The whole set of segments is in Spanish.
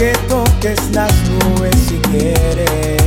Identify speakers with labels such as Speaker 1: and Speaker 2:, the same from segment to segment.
Speaker 1: que toques las nubes si quieres.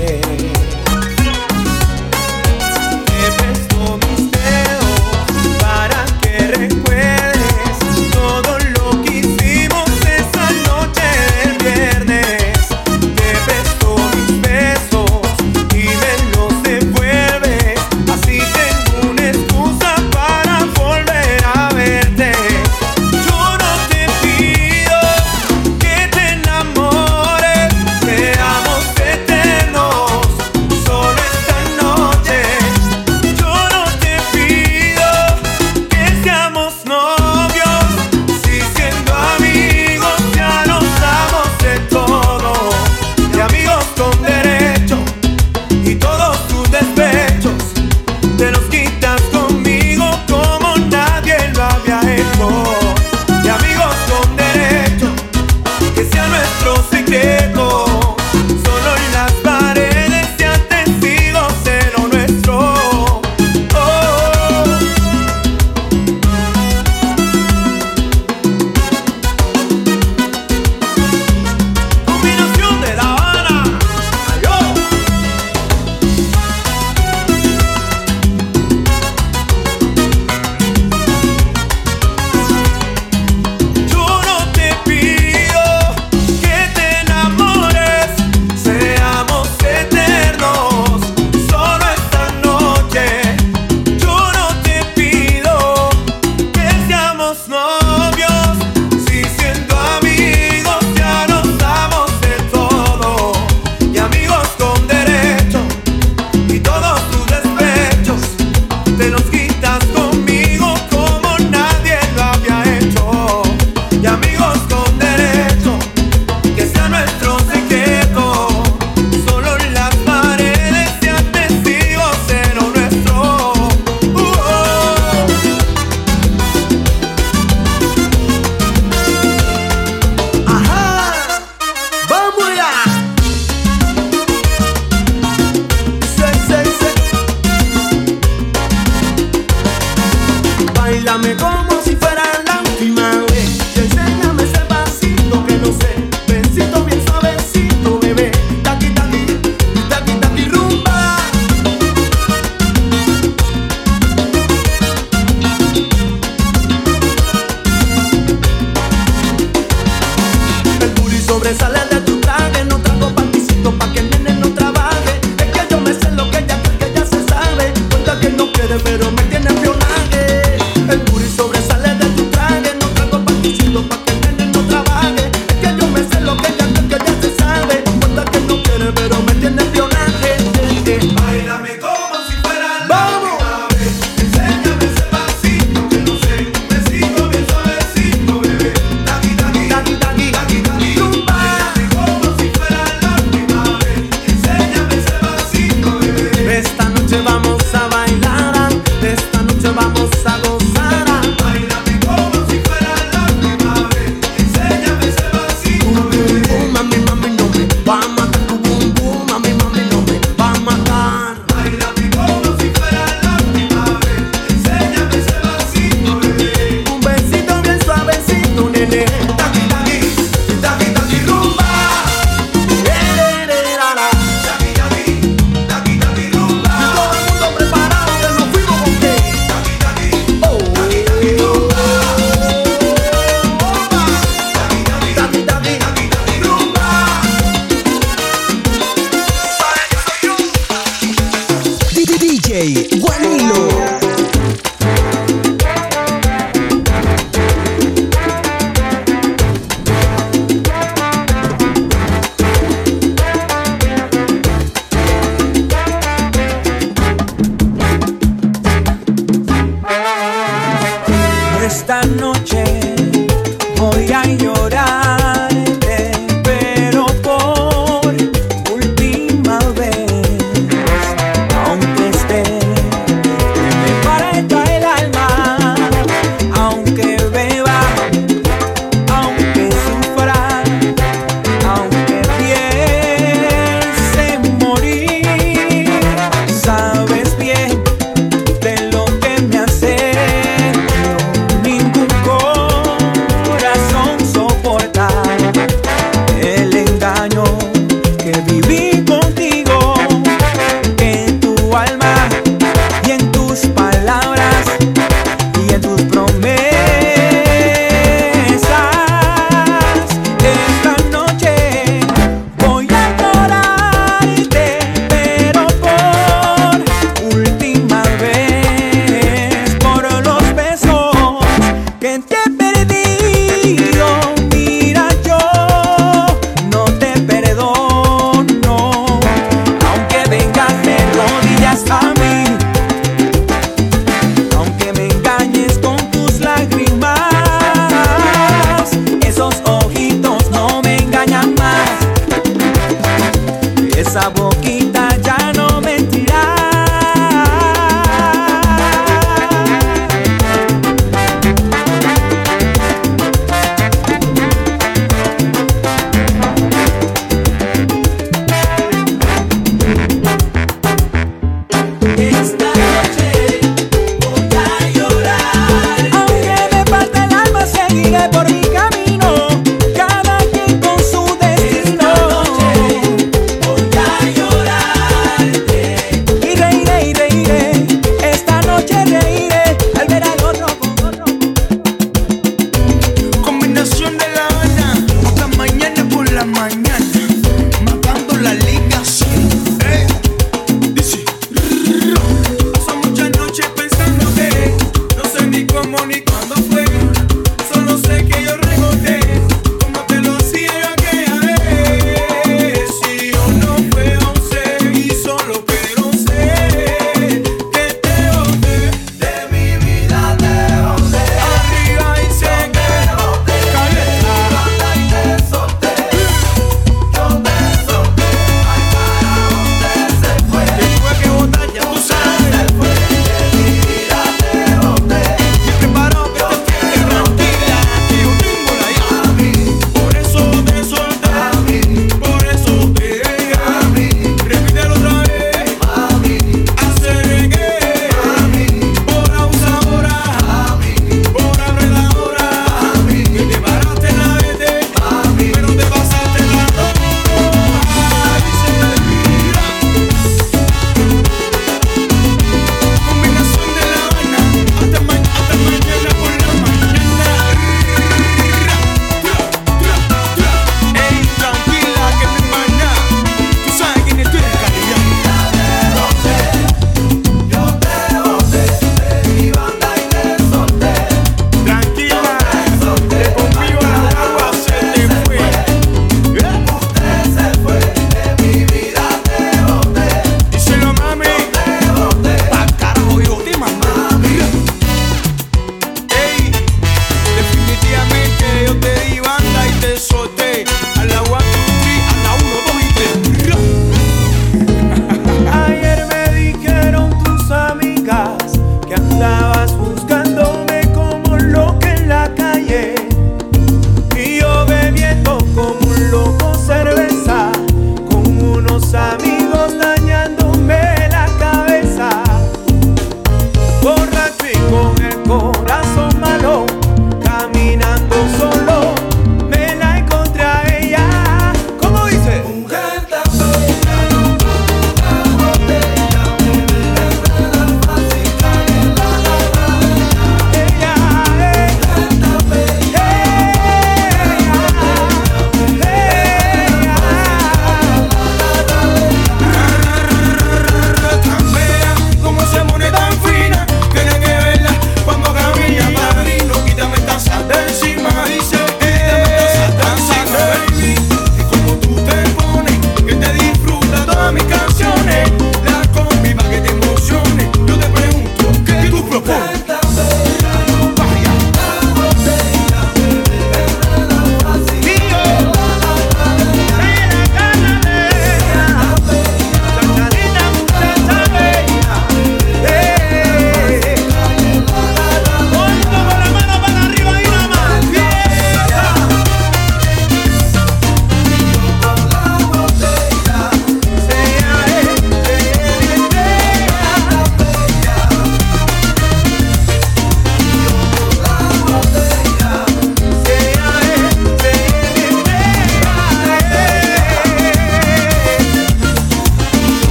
Speaker 2: Guanilo.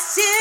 Speaker 1: see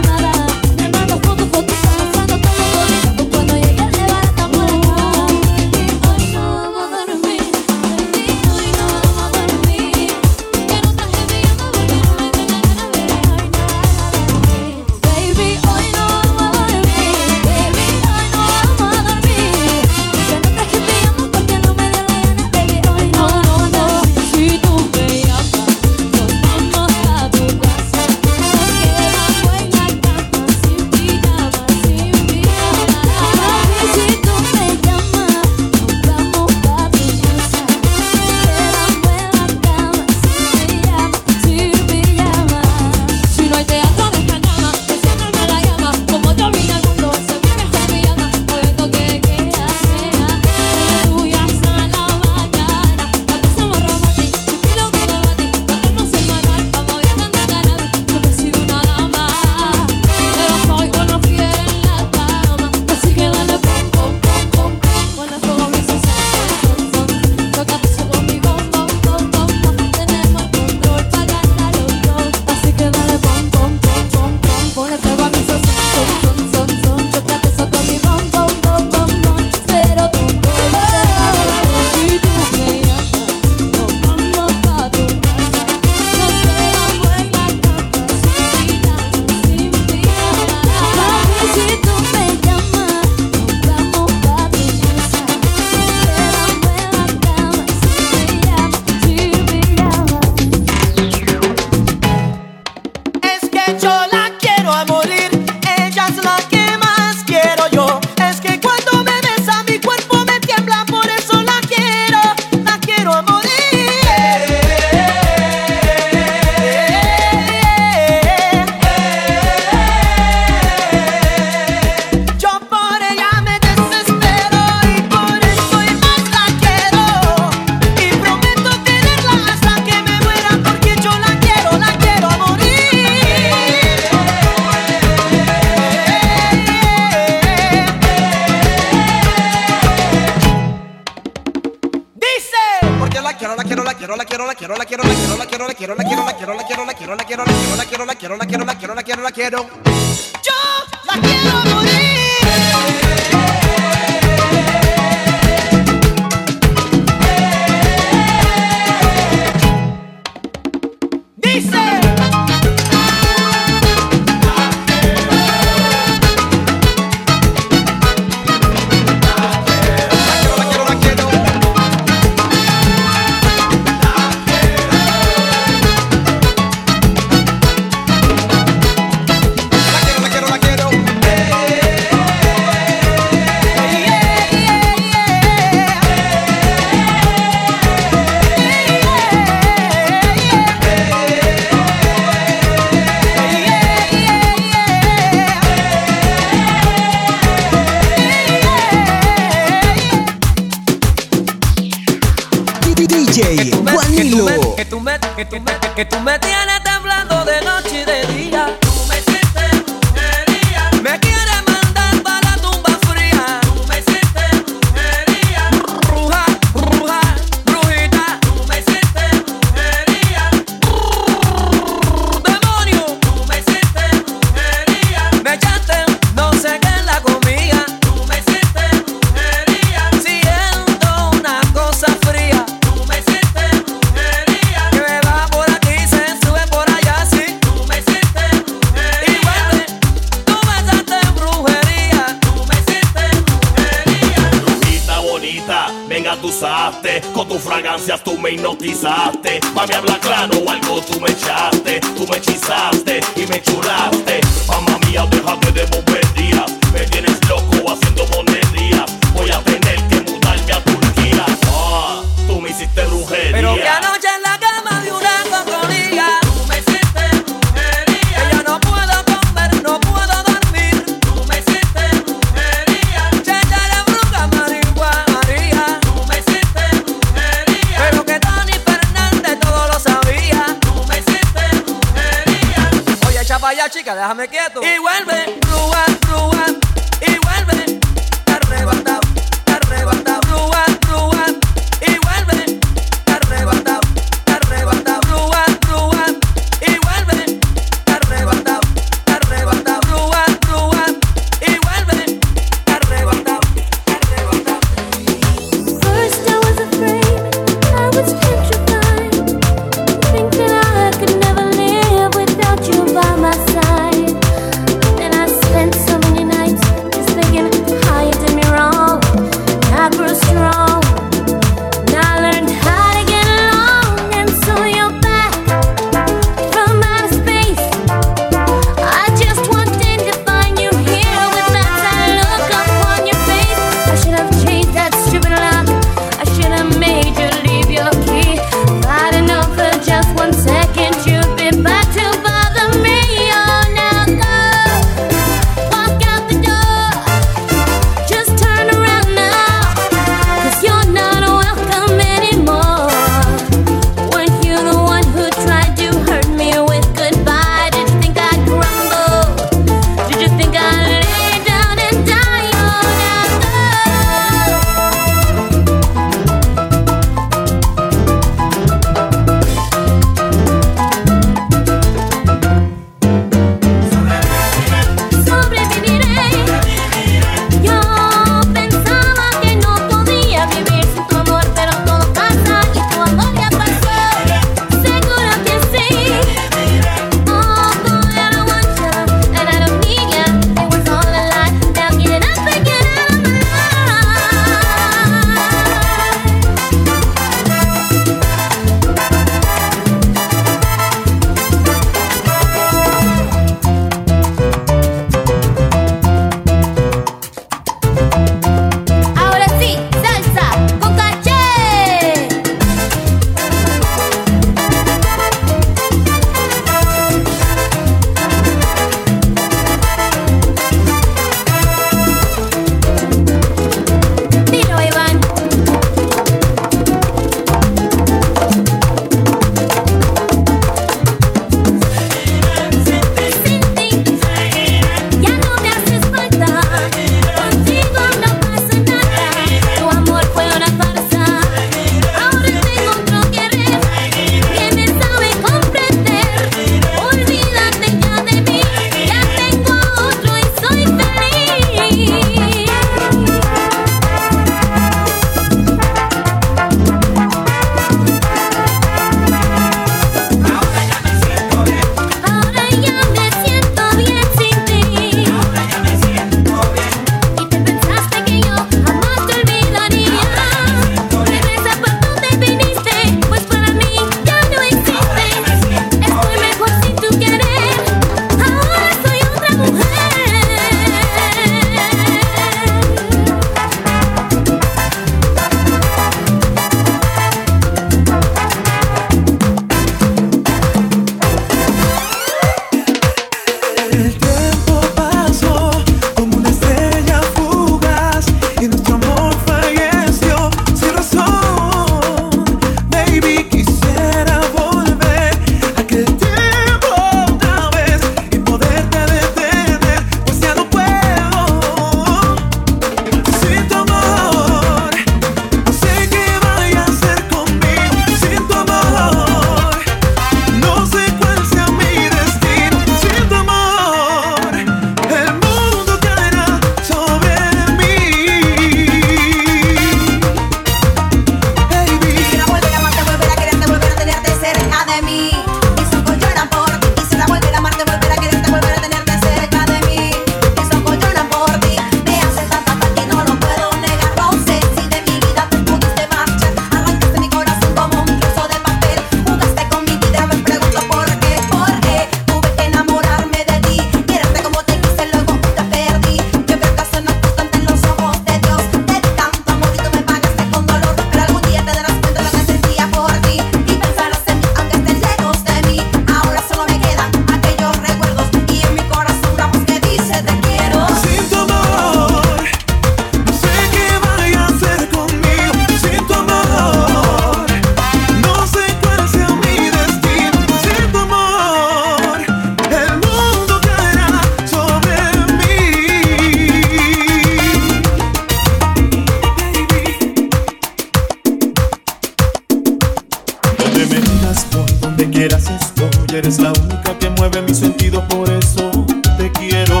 Speaker 1: eres la única que mueve mi sentido, por eso te quiero.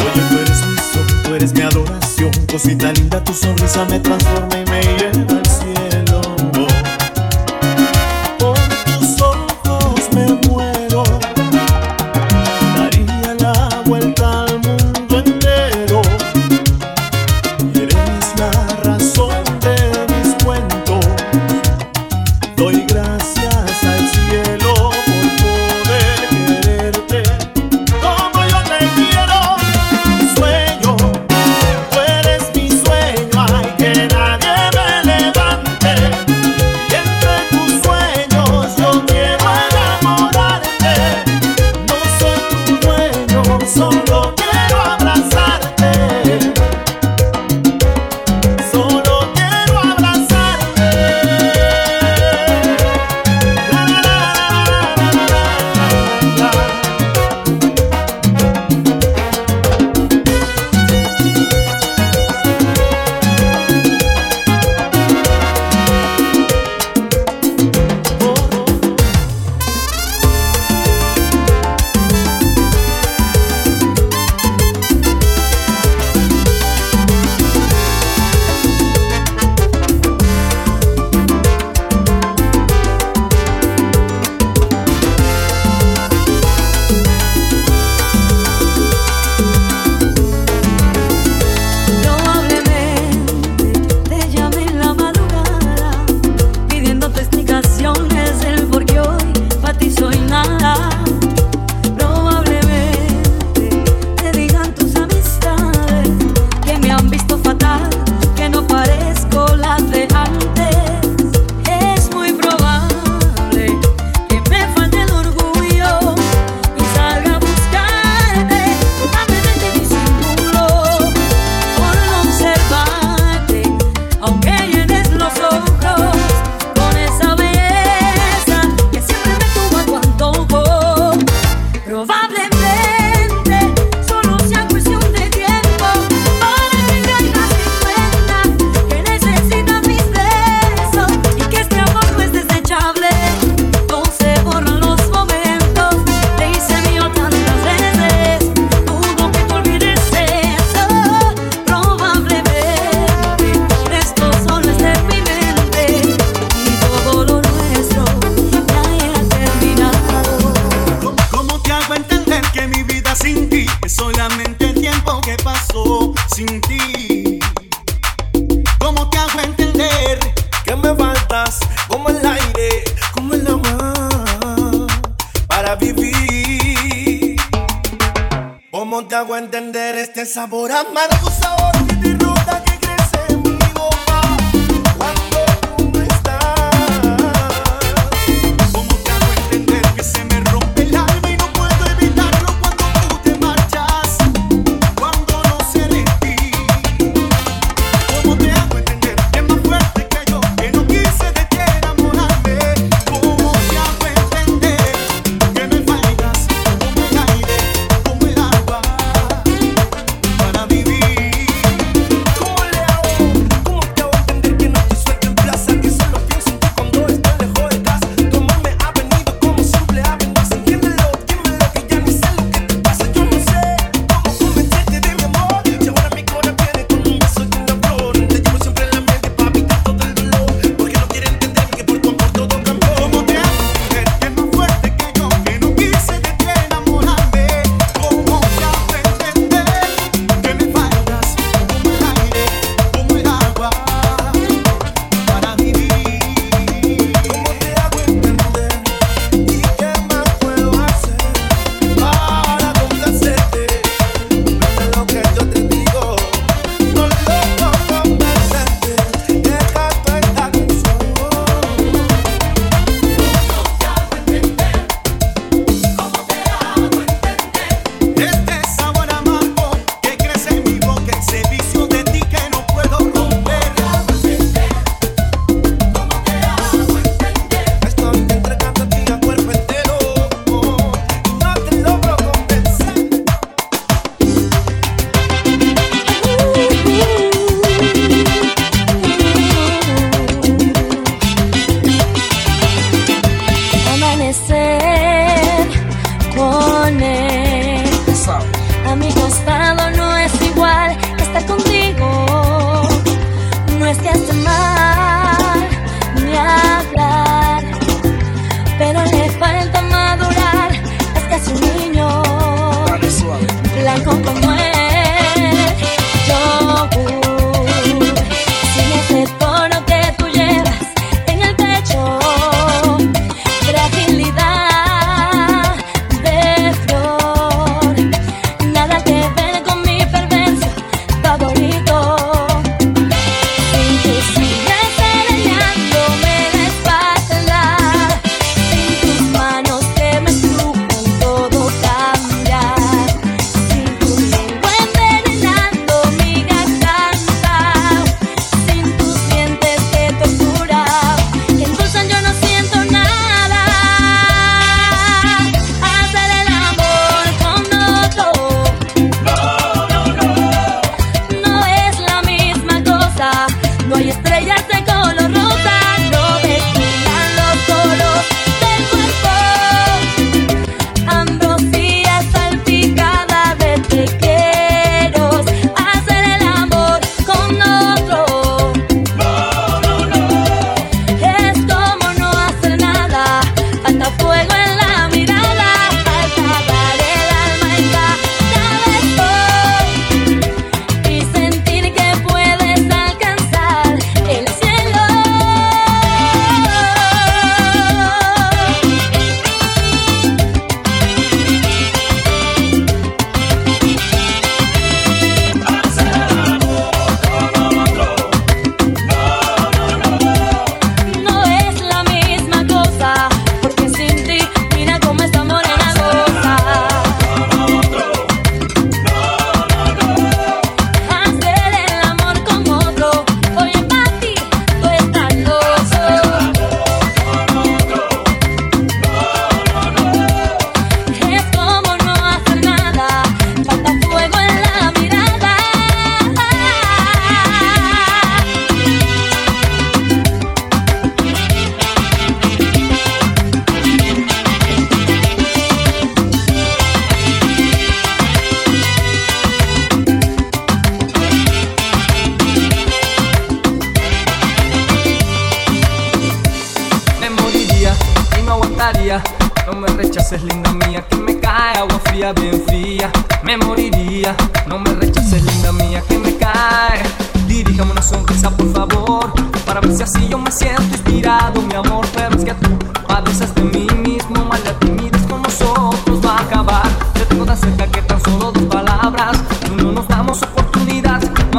Speaker 1: Oye, tú eres mi sol, tú eres mi adoración, cosita linda, tu sonrisa me transforma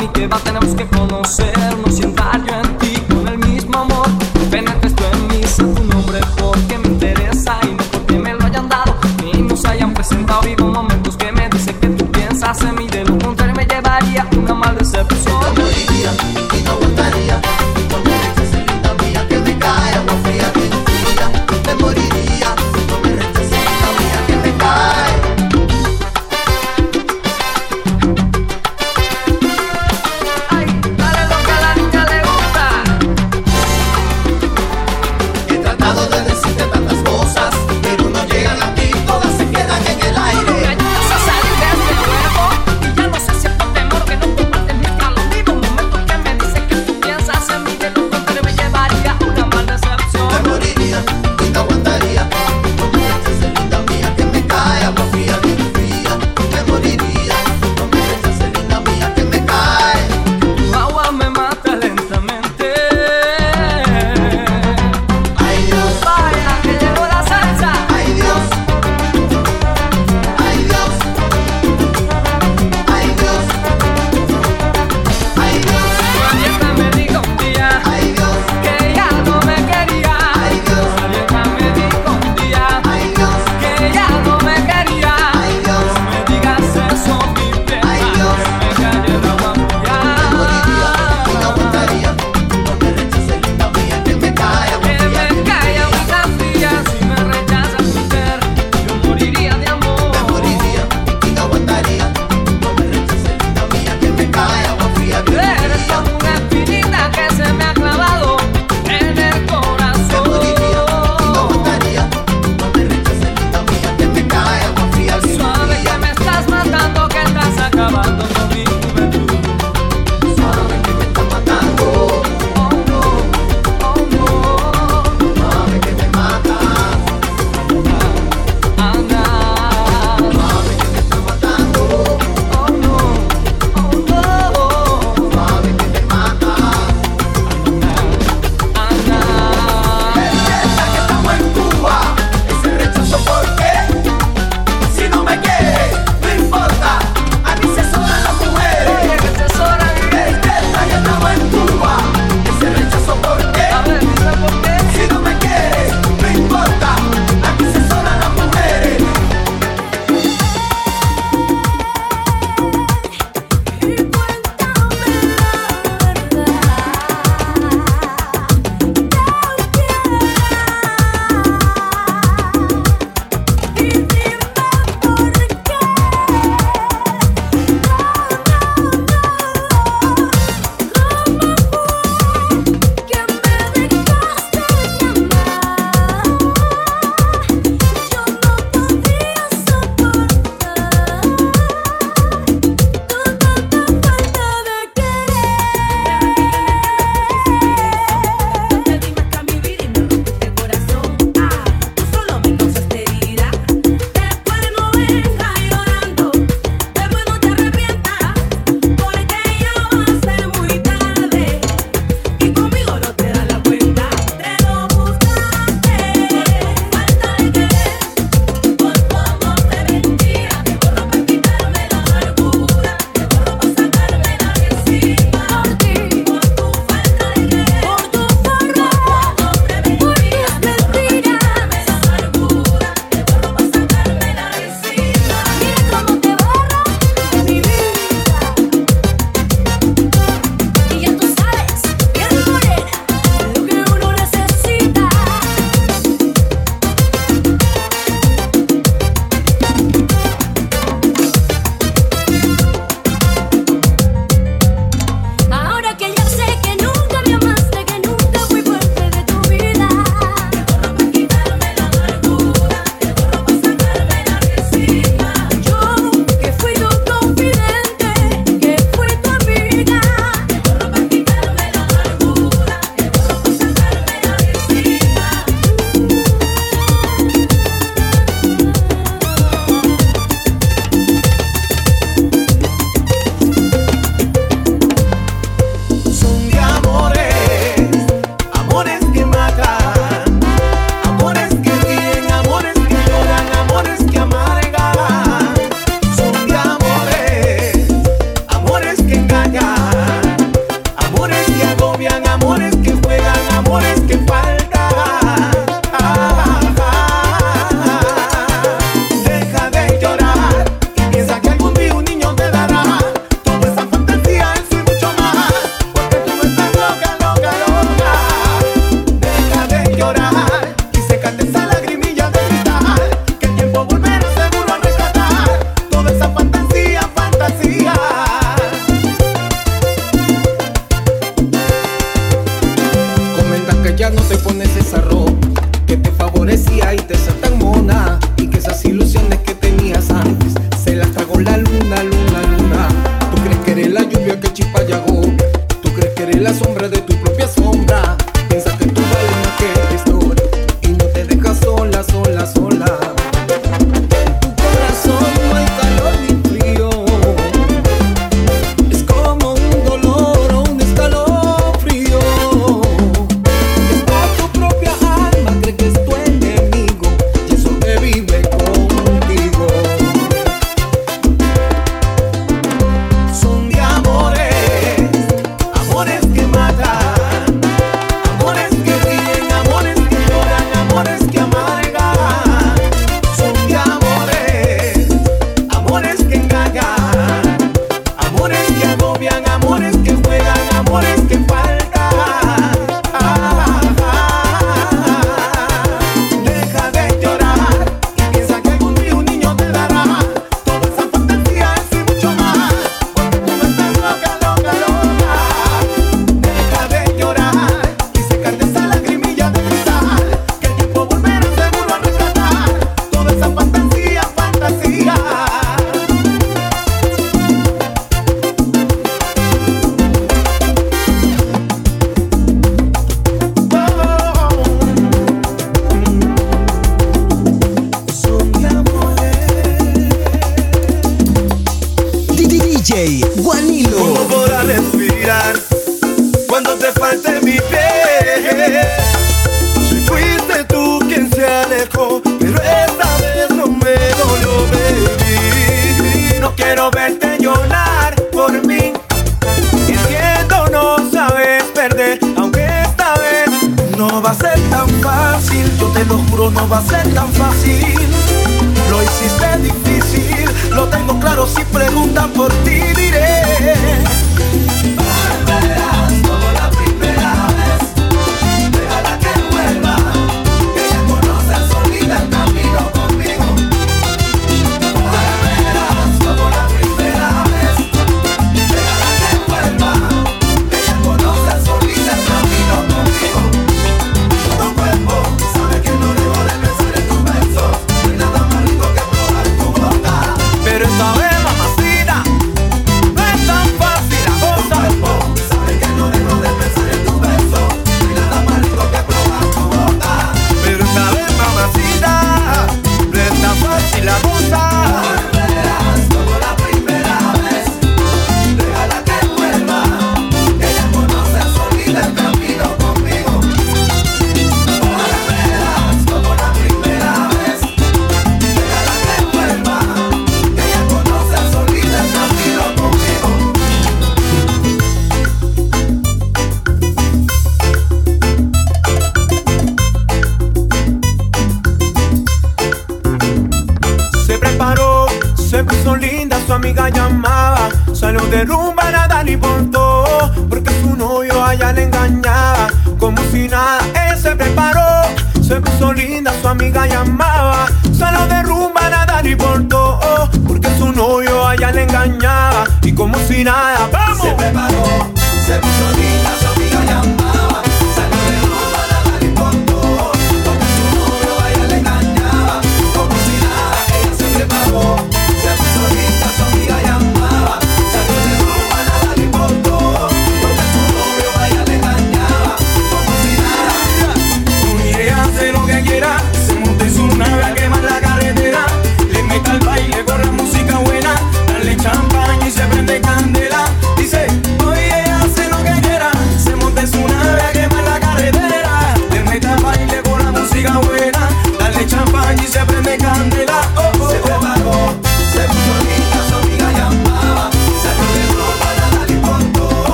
Speaker 1: ni mi
Speaker 2: va tenemos que conocernos y entrar yo en ti con el mismo amor. Ven esto en mí misa tu nombre porque me interesa y no porque me lo hayan dado ni nos hayan presentado. Vivo momentos que me dicen que tú piensas en mí, de lo contrario me llevaría una mal decepción.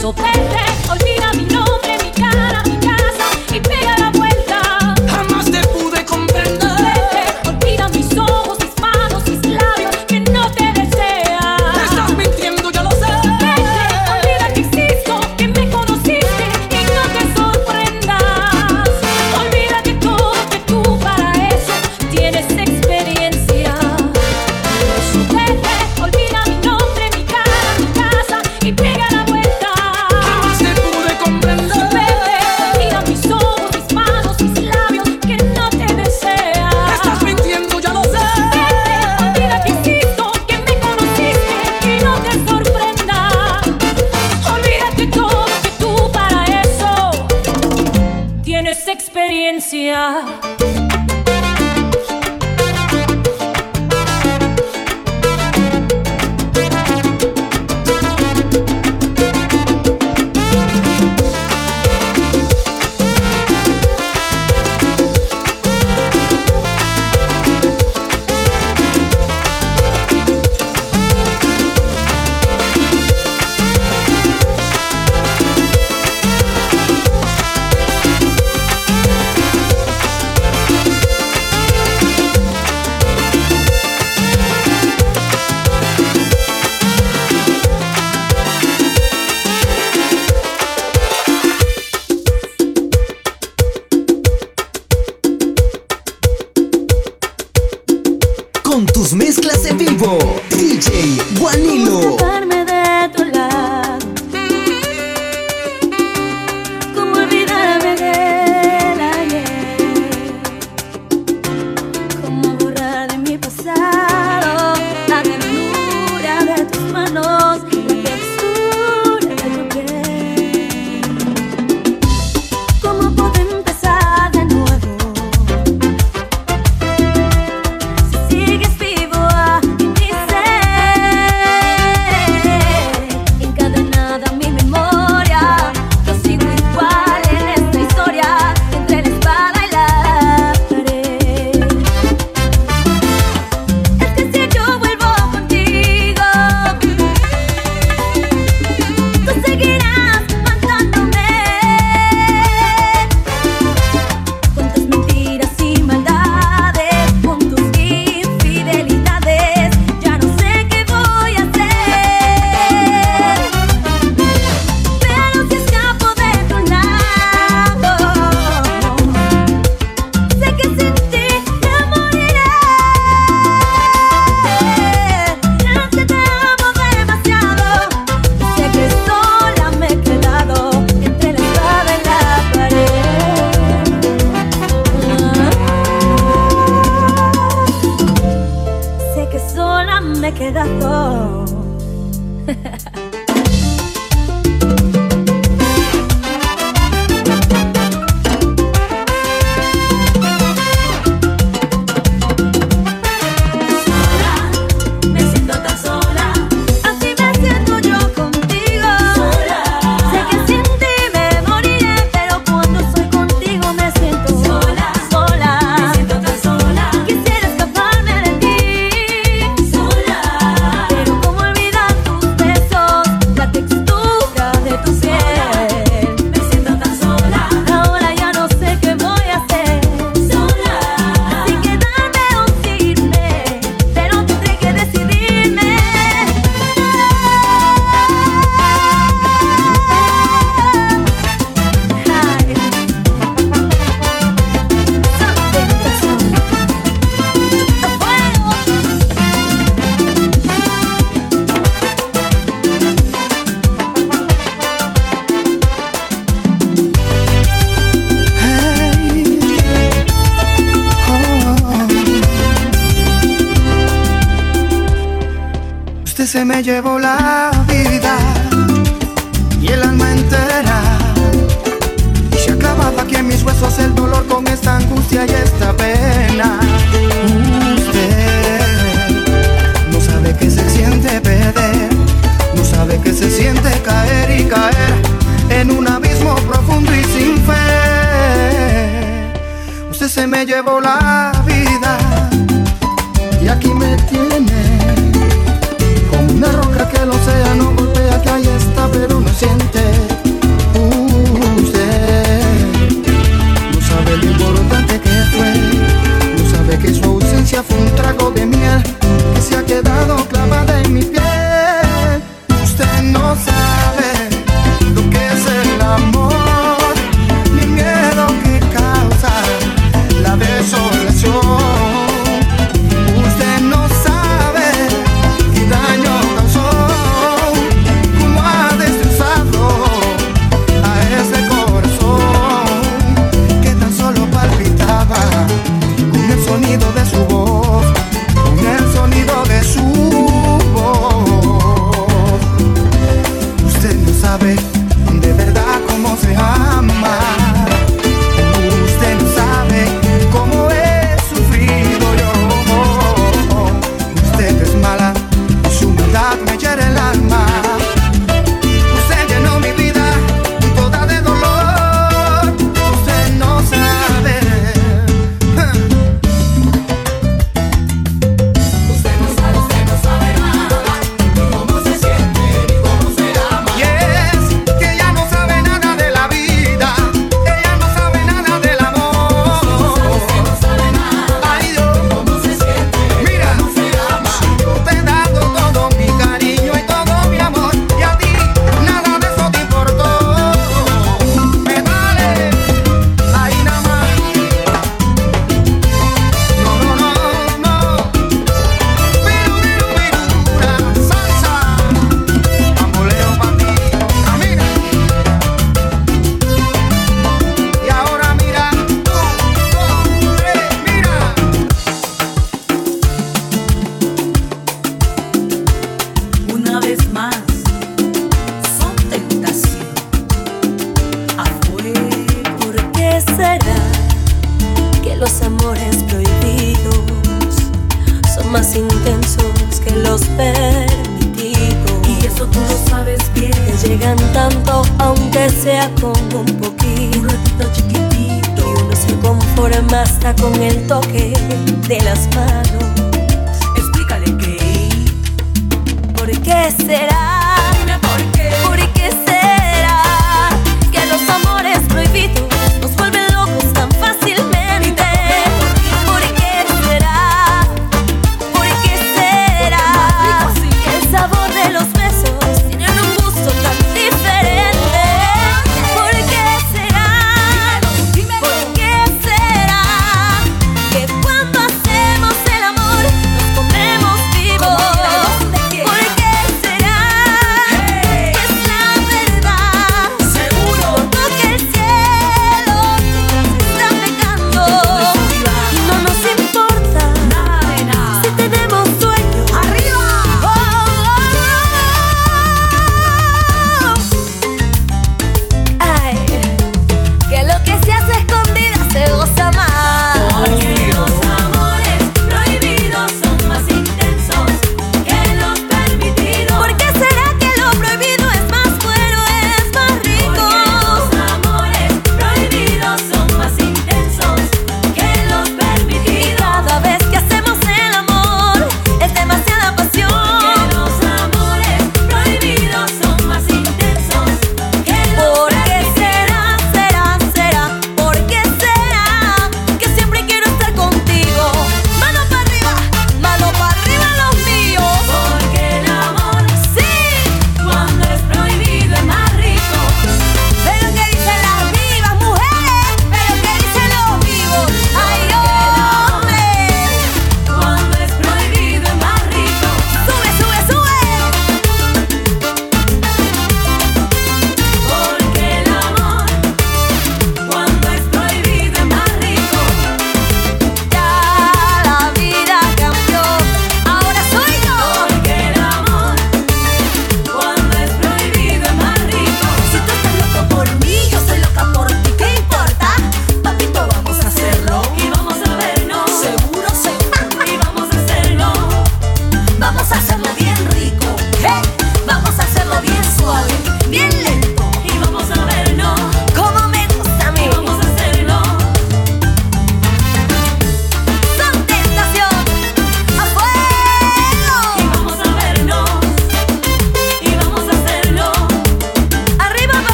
Speaker 3: Eso
Speaker 4: se me llevó la vida y el alma entera. Y se acababa aquí en mis huesos el dolor con esta angustia y esta pena. Usted no sabe que se siente perder, no sabe que se siente caer y caer en un abismo profundo y sin fe. Usted se me llevó la vida.